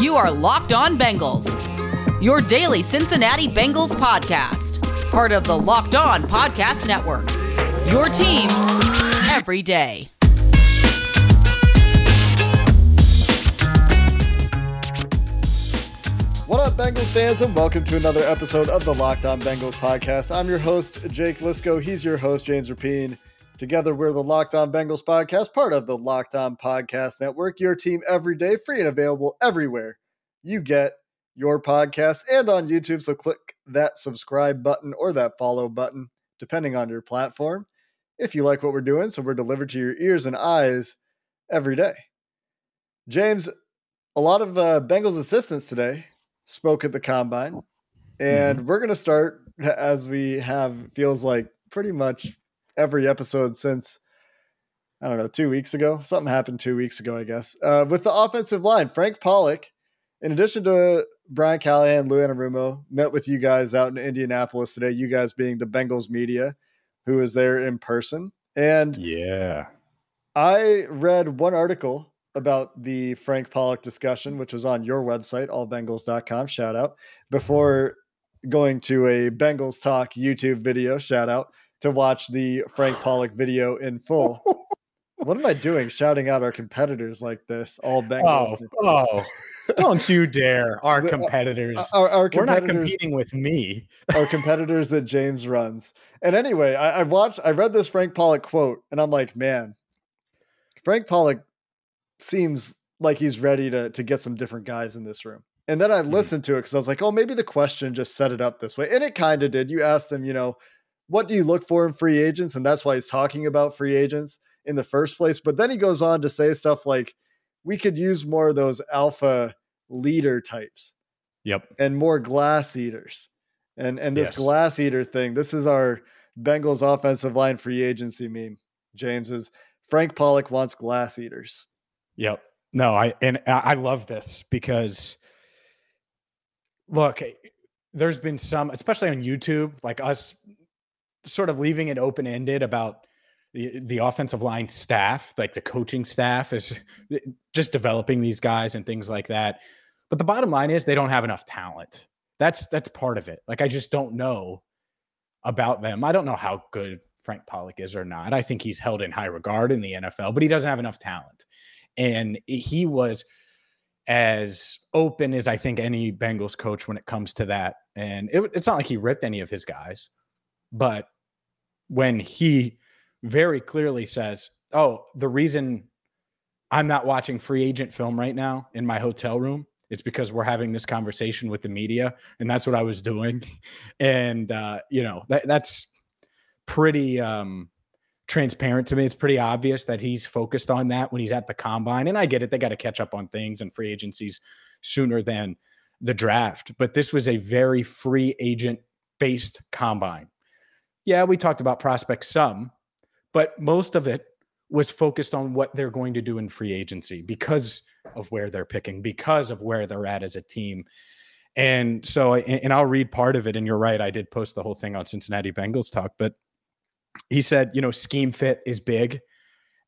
You are Locked On Bengals, your daily Cincinnati Bengals podcast, part of the Locked On Podcast Network. Your team every day. What up, Bengals fans, and welcome to another episode of the Locked On Bengals podcast. I'm your host, Jake Liscow. He's your host, James Rapien. Together, we're the Locked On Bengals podcast, part of the Locked On Podcast Network, your team every day, free and available everywhere you get your podcast and on YouTube. So click that subscribe button or that follow button, depending on your platform, if you like what we're doing. So we're delivered to your ears and eyes every day. James, a lot of uh, Bengals assistants today spoke at the combine, and mm-hmm. we're going to start as we have feels like pretty much every episode since I don't know two weeks ago. Something happened two weeks ago, I guess. Uh, with the offensive line, Frank Pollack, in addition to Brian Callahan, Lou Anarumo, met with you guys out in Indianapolis today. You guys being the Bengals media, who was there in person, and yeah, I read one article about the Frank Pollack discussion, which was on your website, allbengals.com. Shout out. Before going to a Bengals Talk YouTube video, shout out to watch the Frank Pollack video in full. what am I doing shouting out our competitors like this? All Bengals. Oh, oh don't you dare. Our uh, competitors. Our, our competitors. We're not competing with me. our competitors that James runs. And anyway, I, I watched, I read this Frank Pollack quote, and I'm like, man, Frank Pollack seems like he's ready to to get some different guys in this room. And then I mm-hmm. listened to it because I was like, oh, maybe the question just set it up this way. And it kind of did. You asked him, you know, what do you look for in free agents? And that's why he's talking about free agents in the first place. But then he goes on to say stuff like, we could use more of those alpha leader types. Yep. And more glass eaters. And and this yes. glass eater thing, this is our Bengals offensive line free agency meme. James is Frank Pollack wants glass eaters. Yep. No, I and I love this because look, there's been some, especially on YouTube, like us sort of leaving it open ended about the, the offensive line staff, like the coaching staff is just developing these guys and things like that. But the bottom line is they don't have enough talent. That's that's part of it. Like I just don't know about them. I don't know how good Frank Pollack is or not. I think he's held in high regard in the NFL, but he doesn't have enough talent and he was as open as I think any Bengals coach when it comes to that. And it, it's not like he ripped any of his guys, but when he very clearly says, "Oh, the reason I'm not watching free agent film right now in my hotel room is because we're having this conversation with the media, and that's what I was doing." And uh, you know that that's pretty um, transparent to me. It's pretty obvious that he's focused on that when he's at the combine. And I get it. They got to catch up on things and free agencies sooner than the draft. But this was a very free agent based combine. Yeah, we talked about prospects some, but most of it was focused on what they're going to do in free agency because of where they're picking, because of where they're at as a team. And so, and I'll read part of it. And you're right, I did post the whole thing on Cincinnati Bengals talk, but he said, you know, scheme fit is big.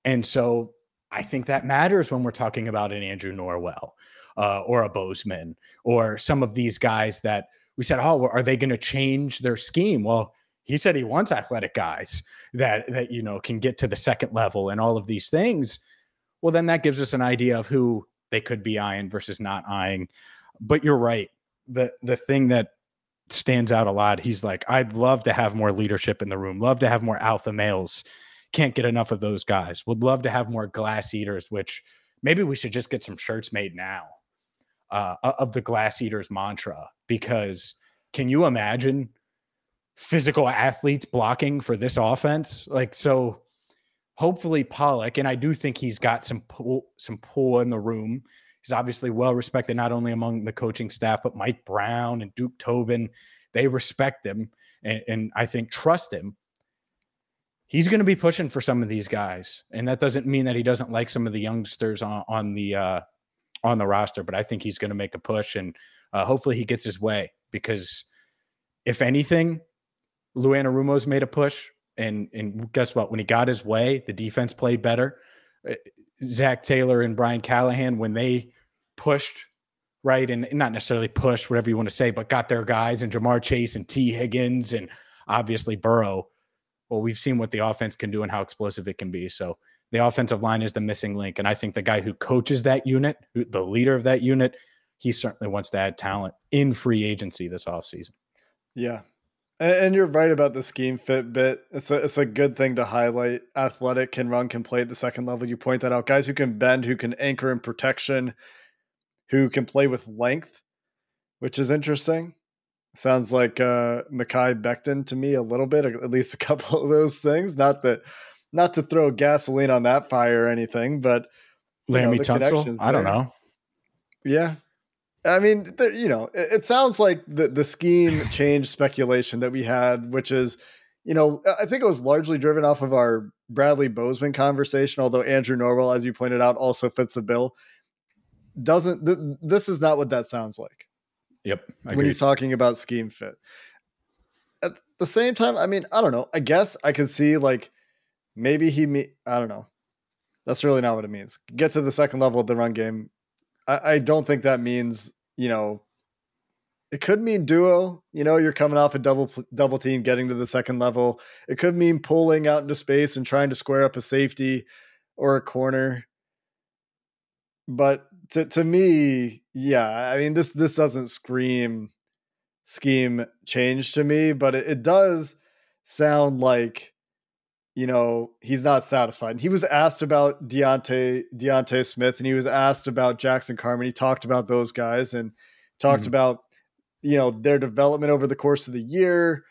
And so I think that matters when we're talking about an Andrew Norwell uh, or a Bozeman or some of these guys that we said, oh, are they going to change their scheme? Well, he said he wants athletic guys that that you know can get to the second level and all of these things. Well, then that gives us an idea of who they could be eyeing versus not eyeing. But you're right. The the thing that stands out a lot. He's like, I'd love to have more leadership in the room, love to have more alpha males. Can't get enough of those guys. Would love to have more glass eaters, which maybe we should just get some shirts made now uh, of the glass eaters mantra. Because can you imagine physical athletes blocking for this offense? Like, so hopefully Pollack and I do think he's got some pull, some pull in the room He's obviously well respected not only among the coaching staff, but Mike Brown and Duke Tobin. They respect him and, and I think trust him. He's going to be pushing for some of these guys, and that doesn't mean that he doesn't like some of the youngsters on, on the uh, on the roster. But I think he's going to make a push, and uh, hopefully he gets his way. Because if anything, Lou Anarumo's made a push, and and guess what? When he got his way, the defense played better. Eh, Zac Taylor and Brian Callahan, when they pushed right? And not necessarily push, whatever you want to say, but got their guys and Ja'Marr Chase and Tee Higgins and obviously Burrow. Well, we've seen what the offense can do and how explosive it can be. So the offensive line is the missing link. And I think the guy who coaches that unit, the leader of that unit, he certainly wants to add talent in free agency this offseason. Yeah. And, you're right about the scheme fit bit. It's a it's a good thing to highlight. Athletic can run, can play at the second level. You point that out. Guys who can bend, who can anchor in protection, who can play with length, which is interesting. Sounds like uh Mekhi Becton to me a little bit, at least a couple of those things. Not that not to throw gasoline on that fire or anything, but Laremy Tunsil. I don't know. Yeah, I mean, there, you know, it, it, sounds like the the scheme change speculation that we had, which is, you know, I think it was largely driven off of our Bradley Bozeman conversation. Although Andrew Norwell, as you pointed out, also fits the bill. Doesn't th- this is not what that sounds like? Yep. When he's talking about scheme fit. At the same time, I mean, I don't know. I guess I could see like maybe he me I don't know. That's really not what it means. Get to the second level of the run game I, I don't think that means you know it could mean duo. You know, you're coming off a double double team, getting to the second level. It could mean pulling out into space and trying to square up a safety or a corner. But to to me, yeah, I mean this this doesn't scream scheme change to me, but it, it does sound like you know, he's not satisfied. He was asked about D'Ante D'Ante Smith, and he was asked about Jackson Carman. He talked about those guys and talked mm-hmm. about you know their development over the course of the year,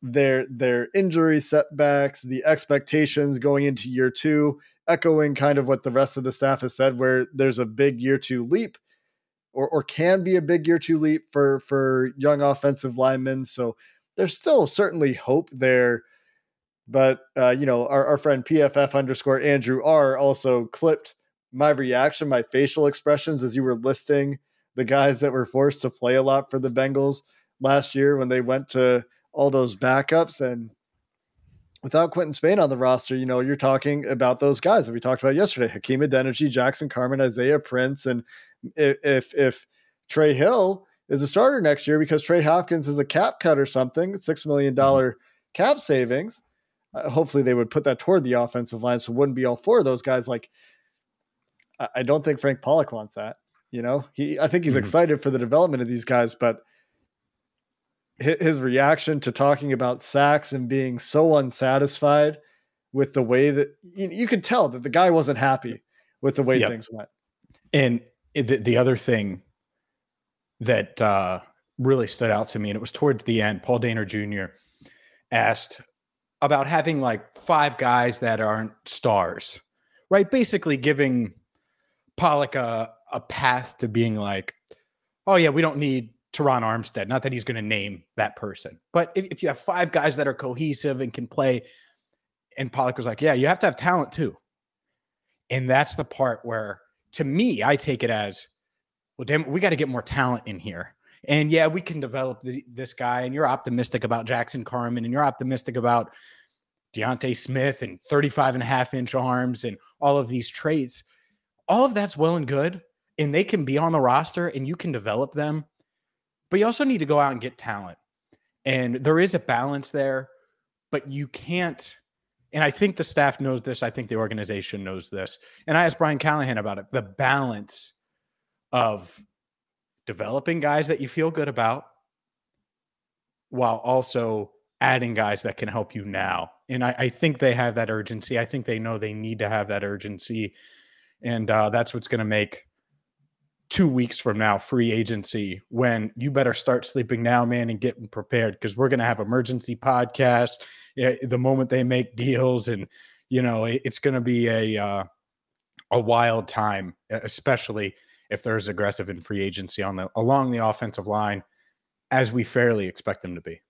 their their injury setbacks, the expectations going into year two, echoing kind of what the rest of the staff has said, where there's a big year two leap, or or can be a big year two leap for for young offensive linemen. So there's still certainly hope there but uh, you know, our, our friend PFF underscore Andrew R also clipped my reaction, my facial expressions as you were listing the guys that were forced to play a lot for the Bengals last year when they went to all those backups. And without Quinton Spain on the roster, you know, you're talking about those guys that we talked about yesterday: Hakeem Adeniji, Jackson Carman, Isaiah Prince, and if if Trey Hill is a starter next year because Trey Hopkins is a cap cut or something, six million dollar cap savings, uh, hopefully they would put that toward the offensive line, so it wouldn't be all four of those guys. Like, I, I don't think Frank Pollack wants that. You know, he I think he's mm-hmm. excited for the development of these guys, but his reaction to talking about sacks and being so unsatisfied with the way that you, you could tell that the guy wasn't happy with the way yep. things went. And the, the other thing that uh, really stood out to me, and it was towards the end, Paul Dehner Jr. asked about having like five guys that aren't stars, right? Basically giving Pollack a, a path to being like, oh, yeah, we don't need Terron Armstead. Not that he's going to name that person, but if, if you have five guys that are cohesive and can play, and Pollack was like, yeah, you have to have talent too. And that's the part where, to me, I take it as, well, damn, we got to get more talent in here. And yeah, we can develop the, this guy, and you're optimistic about Jackson Carman, and you're optimistic about D'Ante Smith and 35 and a half inch arms and all of these traits. All of that's well and good, and they can be on the roster and you can develop them. But you also need to go out and get talent. And there is a balance there, but you can't. And I think the staff knows this. I think the organization knows this. And I asked Brian Callahan about it the balance of developing guys that you feel good about while also adding guys that can help you now. And I, I, think they have that urgency. I think they know they need to have that urgency. And uh, that's what's going to make two weeks from now free agency when you better start sleeping now, man, and getting prepared because we're going to have emergency podcasts eh, the moment they make deals. And, you know, it's going to be a, uh, a wild time, especially if there's aggressive in free agency on the along the offensive line, as we fairly expect them to be.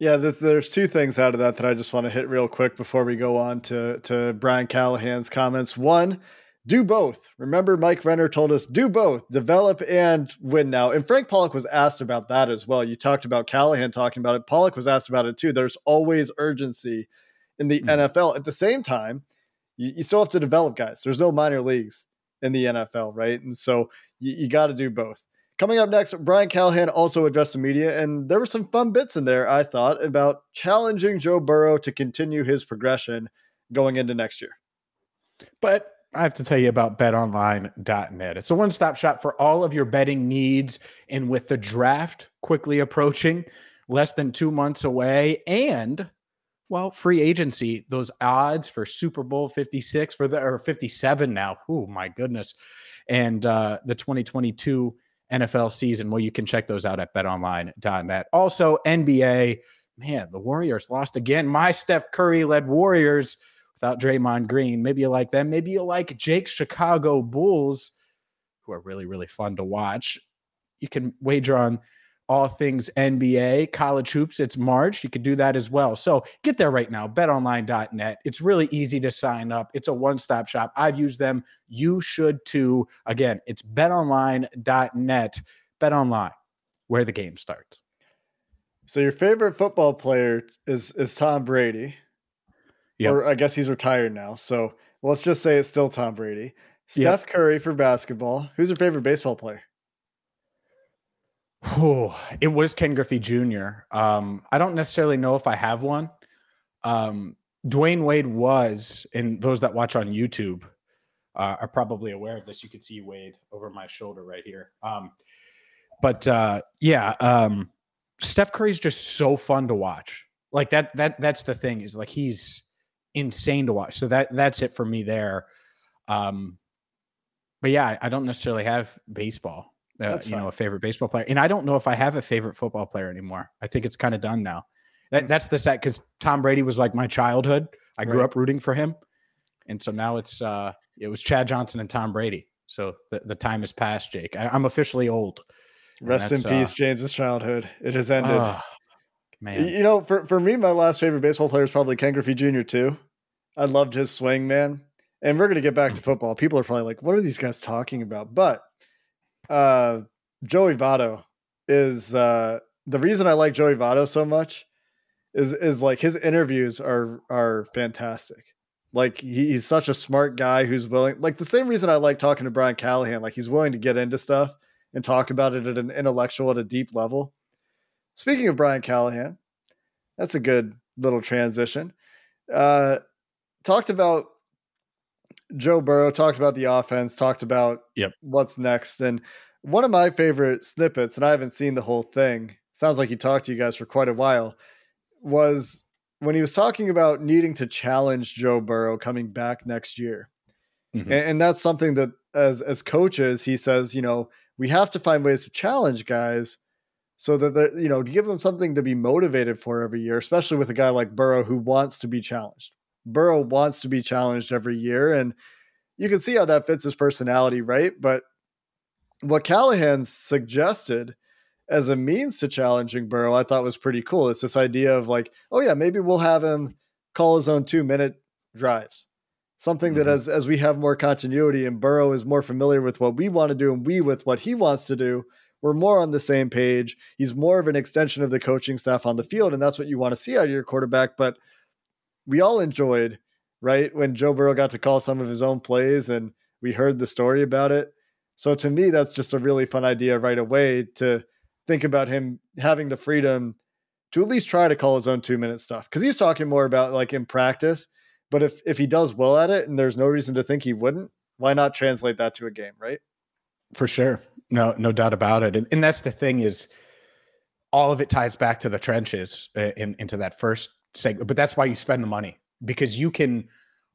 Yeah, there's two things out of that that I just want to hit real quick before we go on to to Brian Callahan's comments. One, do both. Remember, Mike Renner told us do both, develop and win now. And Frank Pollack was asked about that as well. You talked about Callahan talking about it. Pollack was asked about it too. There's always urgency in the mm-hmm. NFL. At the same time, you, you still have to develop guys. There's no minor leagues in the NFL, right? And so you, you got to do both. Coming up next, Brian Callahan also addressed the media, and there were some fun bits in there, I thought, about challenging Joe Burrow to continue his progression going into next year. But I have to tell you about betonline.net. It's a one stop shop for all of your betting needs. And with the draft quickly approaching, less than two months away, and well, free agency, those odds for Super Bowl 56 for the or 57 now. Oh my goodness. And uh, the 2022 NFL season. Well, you can check those out at betonline.net. Also, NBA, man, the Warriors lost again. My Steph Curry led Warriors without Draymond Green. Maybe you like them. Maybe you like Jake's Chicago Bulls, who are really, really fun to watch. You can wager on all things NBA, college hoops. It's March. You could do that as well. So get there right now, betonline.net. It's really easy to sign up. It's a one stop shop. I've used them. You should too. Again, it's betonline.net. BetOnline, where the game starts. So your favorite football player is is Tom Brady. Yep. Or I guess he's retired now. So let's just say it's still Tom Brady. Steph yep. Curry for basketball. Who's your favorite baseball player? Oh, it was Ken Griffey Jr. Um, I don't necessarily know if I have one. Um, Dwyane Wade was, and those that watch on YouTube uh, are probably aware of this. You can see Wade over my shoulder right here. Um, but uh, yeah, um, Steph Curry's just so fun to watch. Like that. That that's the thing is like he's insane to watch. So that that's it for me there. Um, but yeah, I don't necessarily have baseball uh, you know, a favorite baseball player. And I don't know if I have a favorite football player anymore. I think it's kind of done now. That, mm. that's the set because Tom Brady was like my childhood. I grew right. up rooting for him, and so now it's uh, it was Chad Johnson and Tom Brady. So the, the time has passed, Jake. I, am officially old. Rest in peace, uh, James's childhood. It has ended. Oh, man, you know, for for me, my last favorite baseball player is probably Ken Griffey Jr. Too. I loved his swing, man. And we're gonna get back to mm. football. People are probably like, "What are these guys talking about?" But uh, Joey Votto is uh, the reason I like Joey Votto so much is is like his interviews are are fantastic. Like he, he's such a smart guy who's willing. Like the same reason I like talking to Brian Callahan. Like he's willing to get into stuff and talk about it at an intellectual at a deep level. Speaking of Brian Callahan, that's a good little transition. Uh, talked about Joe Burrow talked about the offense, talked about yep. what's next. And one of my favorite snippets, and I haven't seen the whole thing, sounds like he talked to you guys for quite a while, was when he was talking about needing to challenge Joe Burrow coming back next year. Mm-hmm. And, and that's something that as as coaches, he says, you know, we have to find ways to challenge guys so that they you know to give them something to be motivated for every year, especially with a guy like Burrow who wants to be challenged. Burrow wants to be challenged every year. And you can see how that fits his personality, right? But what Callahan suggested as a means to challenging Burrow, I thought was pretty cool. It's this idea of like, oh yeah, maybe we'll have him call his own two minute drives. Something mm-hmm. that as as we have more continuity and Burrow is more familiar with what we want to do and we with what he wants to do, we're more on the same page. He's more of an extension of the coaching staff on the field, and that's what you want to see out of your quarterback. But we all enjoyed, right, when Joe Burrow got to call some of his own plays and we heard the story about it. So to me, that's just a really fun idea right away to think about him having the freedom to at least try to call his own two minute stuff. Cause he's talking more about like in practice. But if if he does well at it and there's no reason to think he wouldn't, why not translate that to a game, right? For sure. No, no doubt about it. And, and that's the thing is all of it ties back to the trenches uh, in, into that first segment. But that's why you spend the money because you can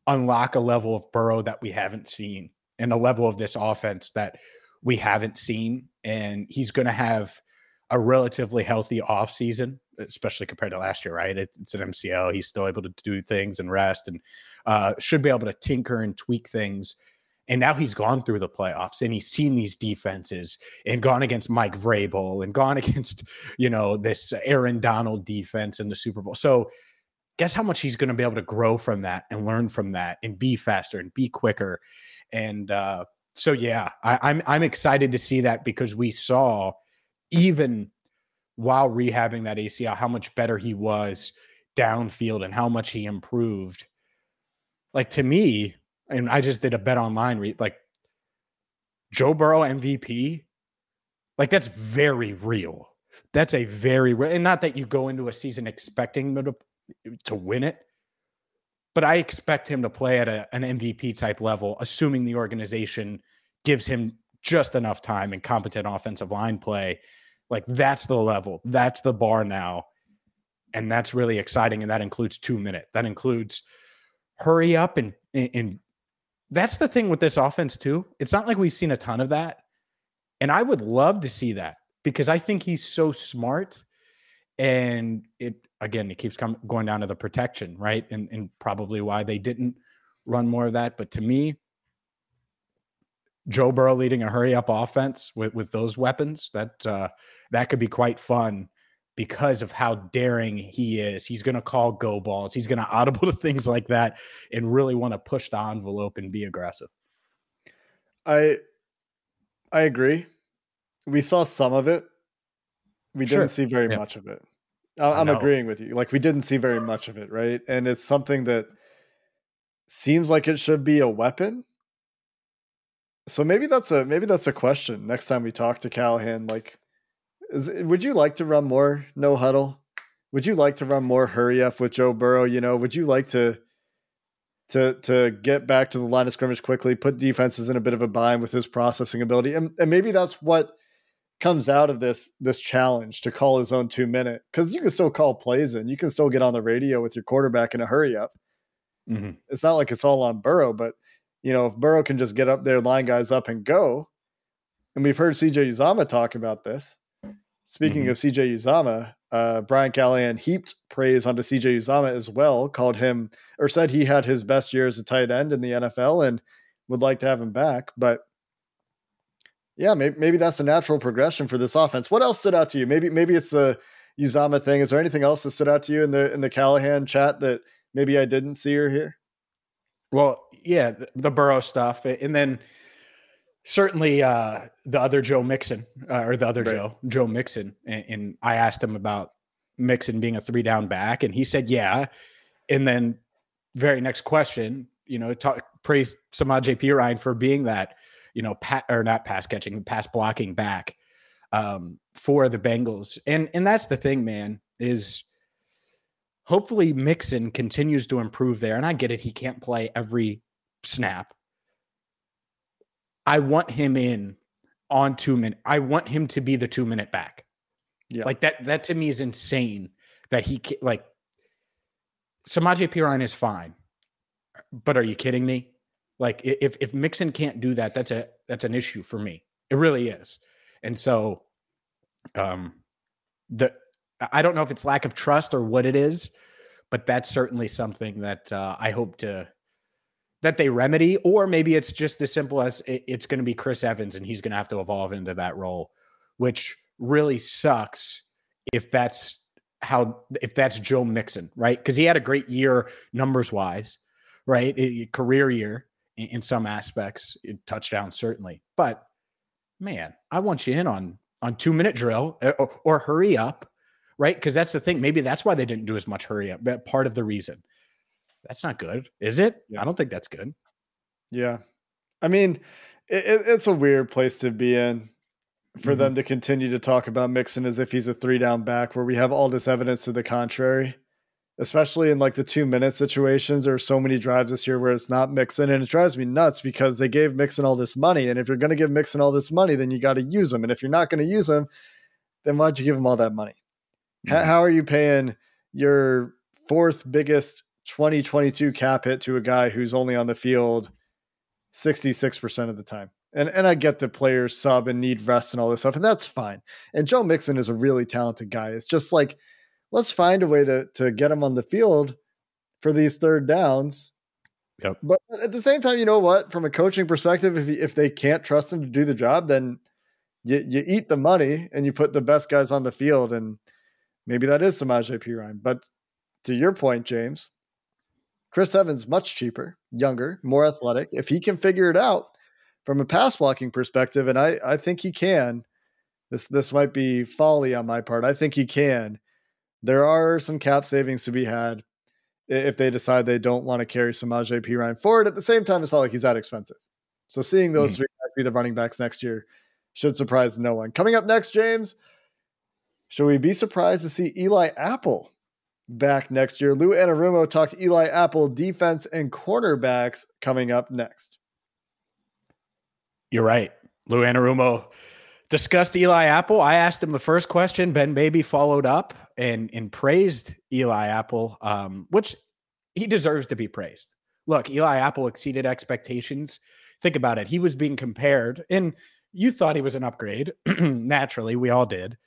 unlock a level of Burrow that we haven't seen and a level of this offense that we haven't seen. And he's going to have a relatively healthy offseason, especially compared to last year, right? It's, it's, an MCL. He's still able to do things and rest and uh, should be able to tinker and tweak things. And now he's gone through the playoffs and he's seen these defenses and gone against Mike Vrabel and gone against, you know, this Aaron Donald defense in the Super Bowl. So guess how much he's going to be able to grow from that and learn from that and be faster and be quicker. And uh, so, yeah, I, I'm I'm excited to see that because we saw even while rehabbing that ACL how much better he was downfield and how much he improved. Like to me, and I just did a bet online, re- like Joe Burrow MVP Like that's very real. That's a very real, and not that you go into a season expecting to, to win it, but I expect him to play at a, an MVP type level, assuming the organization gives him just enough time and competent offensive line play. Like that's the level, that's the bar now. And that's really exciting. And that includes two minute. That includes hurry up and and that's the thing with this offense too. It's not like we've seen a ton of that. And I would love to see that because I think he's so smart. And it again, it keeps coming going down to the protection, right? And and probably why they didn't run more of that. But to me, Joe Burrow leading a hurry up offense with with those weapons that uh, that could be quite fun because of how daring he is. He's going to call go balls. He's going to audible to things like that and really want to push the envelope and be aggressive. I I agree. We saw some of it. We sure. didn't see very yeah. much of it. I'm agreeing with you. Like we didn't see very much of it, right? And it's something that seems like it should be a weapon. So maybe that's a maybe that's a question next time we talk to Callahan. Like, is, would you like to run more no huddle? Would you like to run more hurry up with Joe Burrow? You know, would you like to to to get back to the line of scrimmage quickly, put defenses in a bit of a bind with his processing ability, and, and maybe that's what comes out of this this challenge to call his own two minute because you can still call plays and you can still get on the radio with your quarterback in a hurry up. Mm-hmm. It's not like it's all on Burrow, but you know if Burrow can just get up there, line guys up, and go. And we've heard CJ Uzomah talk about this. Speaking mm-hmm. of CJ Uzomah, uh, Brian Callahan heaped praise onto CJ Uzomah as well, called him or said he had his best year as a tight end in the NFL and would like to have him back. But yeah, maybe, maybe that's a natural progression for this offense. What else stood out to you? Maybe maybe it's the Uzomah thing. Is there anything else that stood out to you in the in the Callahan chat that maybe I didn't see or hear? Well, yeah, the, the Burrow stuff, and then certainly uh, the other Joe Mixon uh, or the other right. Joe Joe Mixon, and, and I asked him about Mixon being a three down back, and he said yeah. And then very next question, you know, talk praise Samaj P. Ryan for being that you know, pat or not pass catching, pass blocking back um, for the Bengals. And and that's the thing, man, is hopefully Mixon continues to improve there. And I get it, he can't play every snap. I want him in on two minute. I want him to be the two minute back. Yeah. Like that, that to me is insane that he like Samaje Perine is fine. But are you kidding me? Like if if Mixon can't do that, that's a that's an issue for me. It really is. And so um the I don't know if it's lack of trust or what it is, but that's certainly something that uh, I hope to that they remedy, or maybe it's just as simple as it, it's going to be Chris Evans and he's going to have to evolve into that role, which really sucks if that's how if that's Joe Mixon, right? Because he had a great year numbers wise, right? Career year, in, in some aspects, touchdown certainly. But man, I want you in on on two minute drill or, uh, or hurry up, right? Because that's the thing. Maybe that's why they didn't do as much hurry up. But part of the reason. That's not good, is it? Yeah. I don't think that's good. Yeah, I mean, it, it's a weird place to be in for mm-hmm. them to continue to talk about Mixon as if he's a three down back, where we have all this evidence to the contrary especially in like the two minute situations. There are so many drives this year where it's not Mixon, and it drives me nuts because they gave Mixon all this money. And if you're going to give Mixon all this money, then you got to use them. And if you're not going to use them, then why'd you give him all that money? Mm-hmm. How, how are you paying your fourth biggest 2022 cap hit to a guy who's only on the field 66% of the time? And, and I get the players sub and need rest and all this stuff, and that's fine. And Joe Mixon is a really talented guy. It's just like let's find a way to to get him on the field for these third downs. Yep. But at the same time, you know what? From a coaching perspective, if if they can't trust him to do the job, then you you eat the money and you put the best guys on the field, and maybe that is Samaje Perine. But to your point, James, Chris Evans much cheaper, younger, more athletic. If he can figure it out from a pass blocking perspective, and I I think he can. This this might be folly on my part. I think he can there are some cap savings to be had if they decide they don't want to carry Samaje Perine forward. At the same time, it's not like he's that expensive. So seeing those mm. three be the running backs next year should surprise no one. Coming up next, James, should we be surprised to see Eli Apple back next year? Lou Anarumo talked Eli Apple defense and cornerbacks coming up next. You're right. Lou Anarumo discussed Eli Apple. I asked him the first question. Ben Baby followed up and and praised Eli Apple, um, which he deserves to be praised. Look, Eli Apple exceeded expectations. Think about it. He was being compared, and you thought he was an upgrade. Naturally, we all did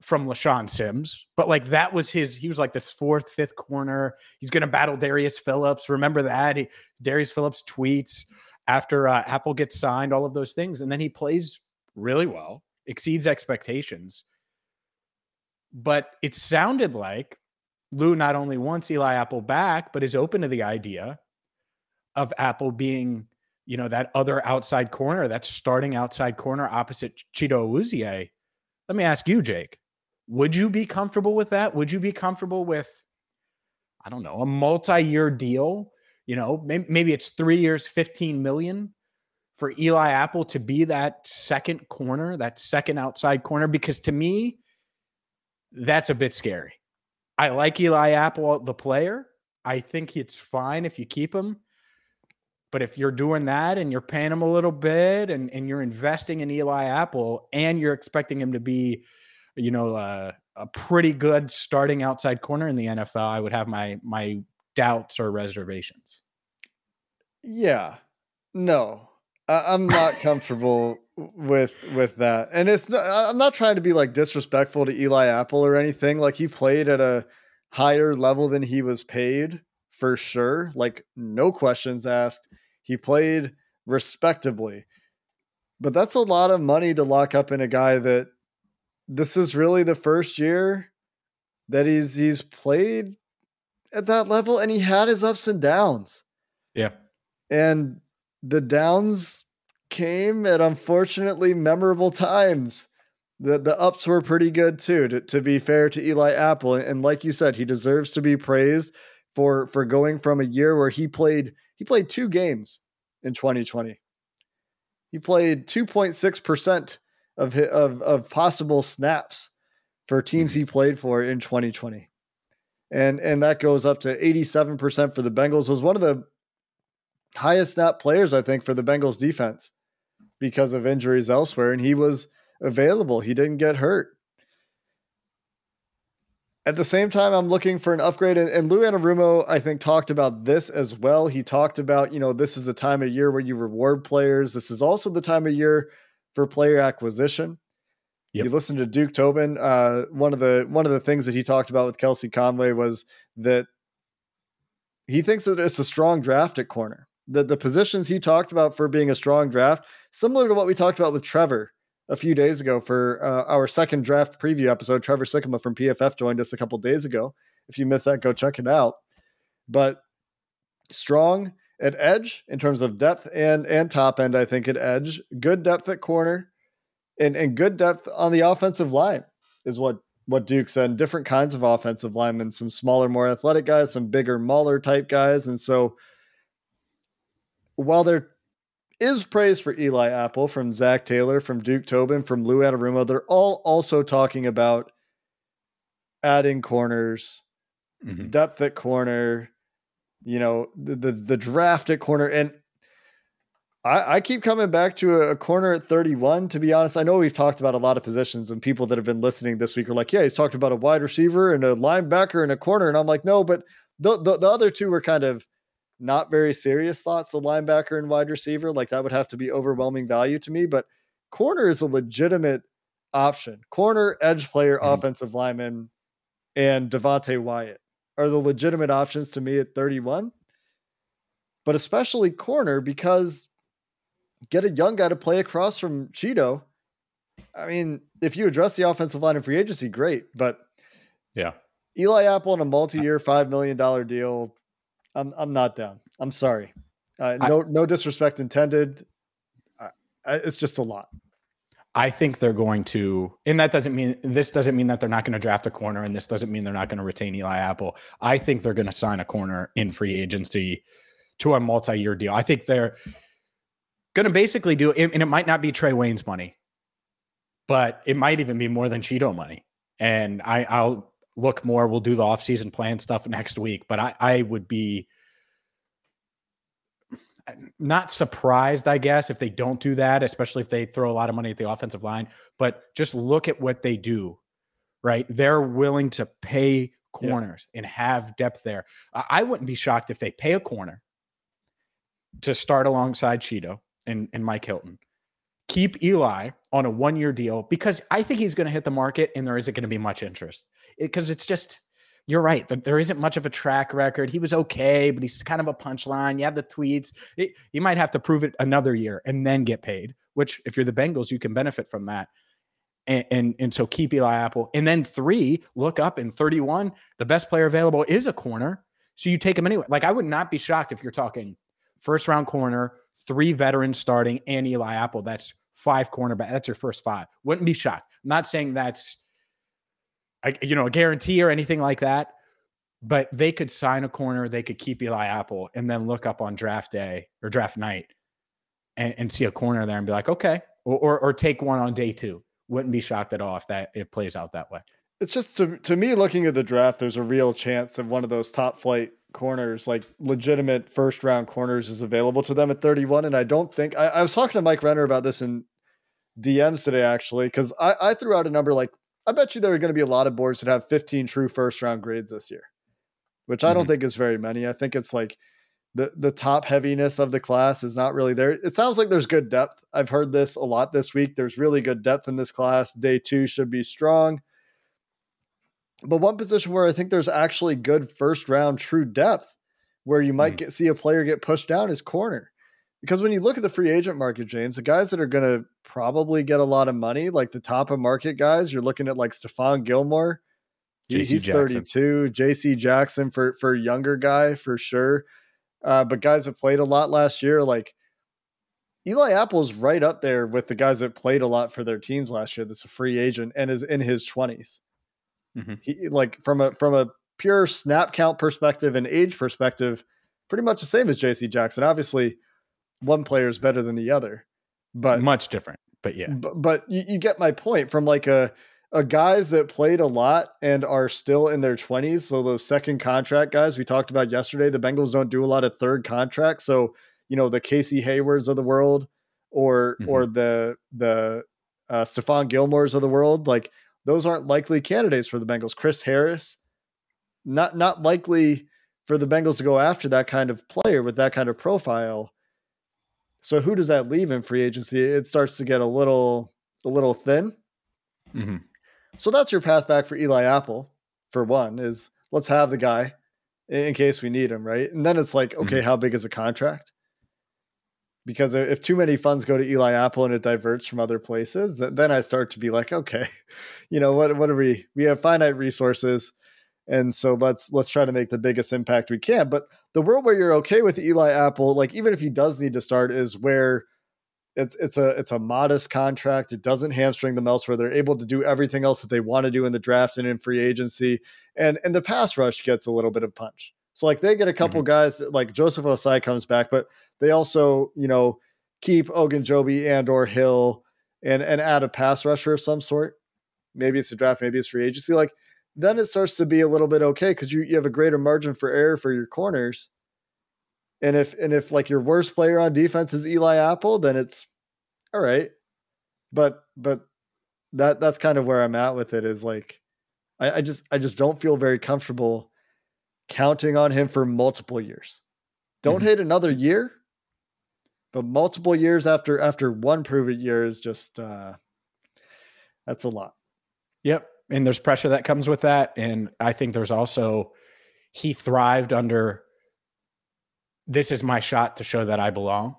from LeShaun Sims, but like that was his. He was like this fourth, fifth corner. He's going to battle Darius Phillips. Remember that? He, Darius Phillips tweets after uh, Apple gets signed, all of those things, and then he plays really well, exceeds expectations. But it sounded like Lou not only wants Eli Apple back, but is open to the idea of Apple being, you know, that other outside corner, that starting outside corner opposite Chido Awuzie. Let me ask you, Jake, would you be comfortable with that? Would you be comfortable with, I don't know, a multi-year deal? You know, maybe, maybe it's three years, 15 million for Eli Apple to be that second corner, that second outside corner, because to me, that's a bit scary. I like Eli Apple, the player. I think it's fine if you keep him. But if you're doing that and you're paying him a little bit and, and you're investing in Eli Apple and you're expecting him to be, you know, uh, a pretty good starting outside corner in the NFL, I would have my my doubts or reservations. Yeah, no, I, am not comfortable with with that, and it's not, I'm not trying to be like disrespectful to Eli Apple or anything. Like he played at a higher level than he was paid for sure. Like no questions asked. He played respectably. But that's a lot of money to lock up in a guy that this is really the first year that he's he's played at that level and he had his ups and downs. Yeah. And the downs came at unfortunately memorable times. The the ups were pretty good too, to, to be fair to Eli Apple. And like you said, he deserves to be praised for for going from a year where he played he played two games in 2020. He played 2.6% of of of possible snaps for teams mm-hmm. he played for in 2020. And and that goes up to 87% for the Bengals. It was one of the highest snap players I think for the Bengals defense because of injuries elsewhere and he was available. He didn't get hurt. At the same time, I'm looking for an upgrade. And, and Lou Anarumo, I think, talked about this as well. He talked about, you know, this is a time of year where you reward players. This is also the time of year for player acquisition. Yep. You listen to Duke Tobin. Uh, one of the one of the things that he talked about with Kelsey Conway was that he thinks that it's a strong draft at corner. The the positions he talked about for being a strong draft, similar to what we talked about with Trevor a few days ago for uh, our second draft preview episode. Trevor Sikkema from PFF joined us a couple days ago. If you missed that, go check it out. But strong at edge in terms of depth and and top end, I think at edge. Good depth at corner, and and good depth on the offensive line is what what Duke said. Different kinds of offensive linemen, some smaller, more athletic guys, some bigger, mauler type guys, and so while they're praise for Eli Apple from Zac Taylor, from Duke Tobin, from Lou Anarumo. They're all also talking about adding corners, mm-hmm. depth at corner, you know, the, the, the draft at corner. And I, I keep coming back to a, a, corner at 31. To be honest, I know we've talked about a lot of positions, and people that have been listening this week are like, yeah, he's talked about a wide receiver and a linebacker and a corner. And I'm like, no, but the, the, the other two were kind of not very serious thoughts of linebacker and wide receiver. Like that would have to be overwhelming value to me. But corner is a legitimate option. Corner, edge player, mm-hmm. offensive lineman, and Devonte Wyatt are the legitimate options to me at 31. But especially corner because get a young guy to play across from Chido. I mean, if you address the offensive line in free agency, great. But yeah, Eli Apple on a multi-year, five million dollar deal I'm I'm not down. I'm sorry. Uh, no I, no disrespect intended. I, it's just a lot. I think they're going to, and that doesn't mean this doesn't mean that they're not going to draft a corner, and this doesn't mean they're not going to retain Eli Apple. I think they're going to sign a corner in free agency to a multi-year deal. I think they're going to basically do, and it might not be Trey Waynes' money. but it might even be more than Chido money. And I, I'll look more. We'll do the offseason plan stuff next week, but I, I would be not surprised, I guess, if they don't do that, especially if they throw a lot of money at the offensive line. But just look at what they do, right? They're willing to pay corners yeah. and have depth there. I wouldn't be shocked if they pay a corner to start alongside Chido and, and Mike Hilton. Keep Eli on a one year deal because I think he's going to hit the market and there isn't going to be much interest because it, it's just you're right. There isn't much of a track record. He was okay, but he's kind of a punchline. You have the tweets. It, you might have to prove it another year and then get paid, which if you're the Bengals, you can benefit from that. And, and, and so keep Eli Apple. And then three, look up in 31, the best player available is a corner. So you take him anyway. Like I would not be shocked if you're talking first round corner, three veterans starting, and Eli Apple. That's five cornerback. That's your first five. Wouldn't be shocked. I'm not saying that's you know, a guarantee or anything like that. But they could sign a corner, they could keep Eli Apple, and then look up on draft day or draft night and, and see a corner there and be like, okay, or, or, or take one on day two. Wouldn't be shocked at all if that it plays out that way. It's just to to me looking at the draft, there's a real chance of one of those top flight corners, like legitimate first round corners, is available to them at 31. And I don't think I, I was talking to Mike Renner about this in DMs today, actually, because I, I threw out a number like I bet you there are going to be a lot of boards that have 15 true first round grades this year, which I don't mm-hmm. think is very many. I think it's like the the top heaviness of the class is not really there. It sounds like there's good depth. I've heard this a lot this week. There's really good depth in this class. Day two should be strong. But one position where I think there's actually good first round true depth, where you might mm. get see a player get pushed down is corner. Because when you look at the free agent market, James, the guys that are going to probably get a lot of money, like the top of market guys, you're looking at like Stephon Gilmore. He's Jackson. 32. JC Jackson for for younger guy for sure. Uh, but guys that played a lot last year, like Eli Apple's right up there with the guys that played a lot for their teams last year. That's a free agent and is in his 20s. Mm-hmm. He like from a from a pure snap count perspective and age perspective, pretty much the same as JC Jackson. Obviously, one player is better than the other, but much different. But yeah, but, but you, you get my point from like a a guys that played a lot and are still in their 20s. So those second contract guys we talked about yesterday, the Bengals don't do a lot of third contracts. So, you know, the Casey Haywards of the world or mm-hmm. or the the uh Stephon Gilmore's of the world, like those aren't likely candidates for the Bengals. Chris Harris, not not likely for the Bengals to go after that kind of player with that kind of profile. So who does that leave in free agency? It starts to get a little a little thin. Mm-hmm. So that's your path back for Eli Apple. For one, is let's have the guy in case we need him, right? And then it's like, okay, mm-hmm. how big is a contract? Because if too many funds go to Eli Apple and it diverts from other places, then I start to be like, okay, you know what? What are we? We have finite resources and so let's let's try to make the biggest impact we can. But the world where you're okay with eli apple like even if he does need to start is where it's it's a it's a modest contract. It doesn't hamstring them elsewhere. They're able to do everything else that they want to do in the draft and in free agency. And and the pass rush gets a little bit of punch. So like they get a couple mm-hmm. guys like joseph ossai comes back but they also you know keep ogunjobi and or hill and and add a pass rusher of some sort. Maybe it's a draft maybe it's free agency. Like then it starts to be a little bit okay because you, you have a greater margin for error for your corners. And if and if like your worst player on defense is Eli Apple, then it's all right. But but that that's kind of where I'm at with it is like I, I just I just don't feel very comfortable counting on him for multiple years. Don't mm-hmm. hit another year, but multiple years after after one proven year is just uh that's a lot. Yep and there's pressure that comes with that. And I think there's also he thrived under this is my shot to show that I belong.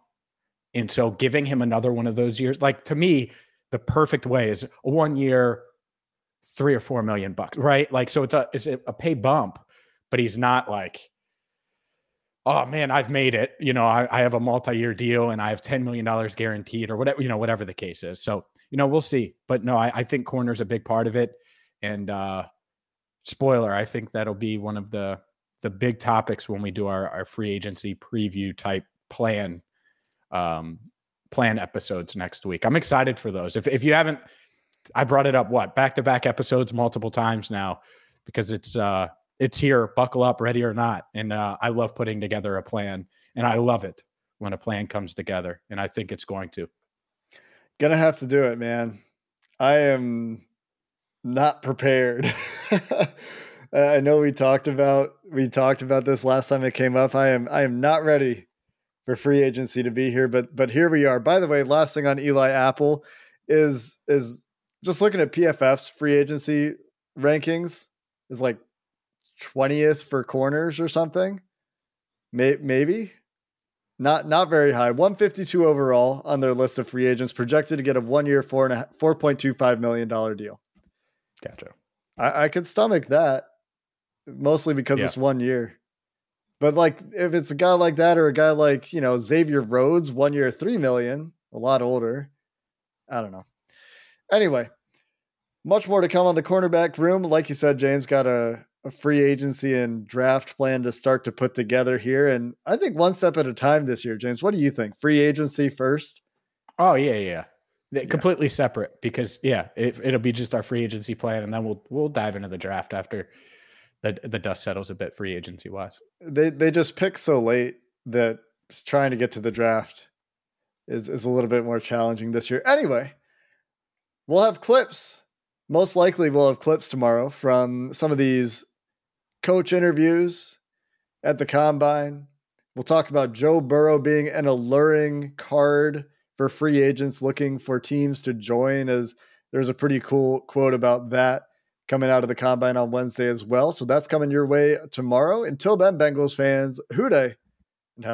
And so giving him another one of those years, like to me, the perfect way is a one year, three or four million bucks, right? Like, so it's a it's a pay bump, but he's not like, oh man, I've made it. You know, I, I have a multi-year deal and I have $10 million guaranteed or whatever, you know, whatever the case is. So, you know, we'll see. But no, I, I think corner's a big part of it. And uh, spoiler, I think that'll be one of the the big topics when we do our, our free agency preview type plan um, plan episodes next week. I'm excited for those. If if you haven't I brought it up what back to back episodes multiple times now because it's uh it's here, buckle up, ready or not. And uh, I love putting together a plan, and I love it when a plan comes together, and I think it's going to. Gonna have to do it, man. I am not prepared. I know we talked about we talked about this last time it came up. I am I am not ready for free agency to be here, but but here we are. By the way, last thing on Eli Apple is is just looking at PFF's free agency rankings is like 20th for corners or something. Maybe not not very high. 152 overall on their list of free agents, projected to get a one year four and a four point two five million dollar deal. Gotcha. I, I could stomach that mostly because yeah. it's one year. But like if it's a guy like that or a guy like, you know, Xavier Rhodes, one year, three million, a lot older. I don't know. Anyway, much more to come on the cornerback room. Like you said, James got a a free agency and draft plan to start to put together here. And I think one step at a time this year, James. What do you think? Free agency first? Oh yeah, yeah. Yeah. Completely separate because yeah, it, it'll be just our free agency plan, and then we'll we'll dive into the draft after the the dust settles a bit free agency wise. They they just pick so late that trying to get to the draft is is a little bit more challenging this year. Anyway, we'll have clips most likely we'll have clips tomorrow from some of these coach interviews at the combine. We'll talk about Joe Burrow being an alluring card for free agents looking for teams to join, as there's a pretty cool quote about that coming out of the combine on Wednesday as well. So that's coming your way tomorrow. Until then, Bengals fans, Dey.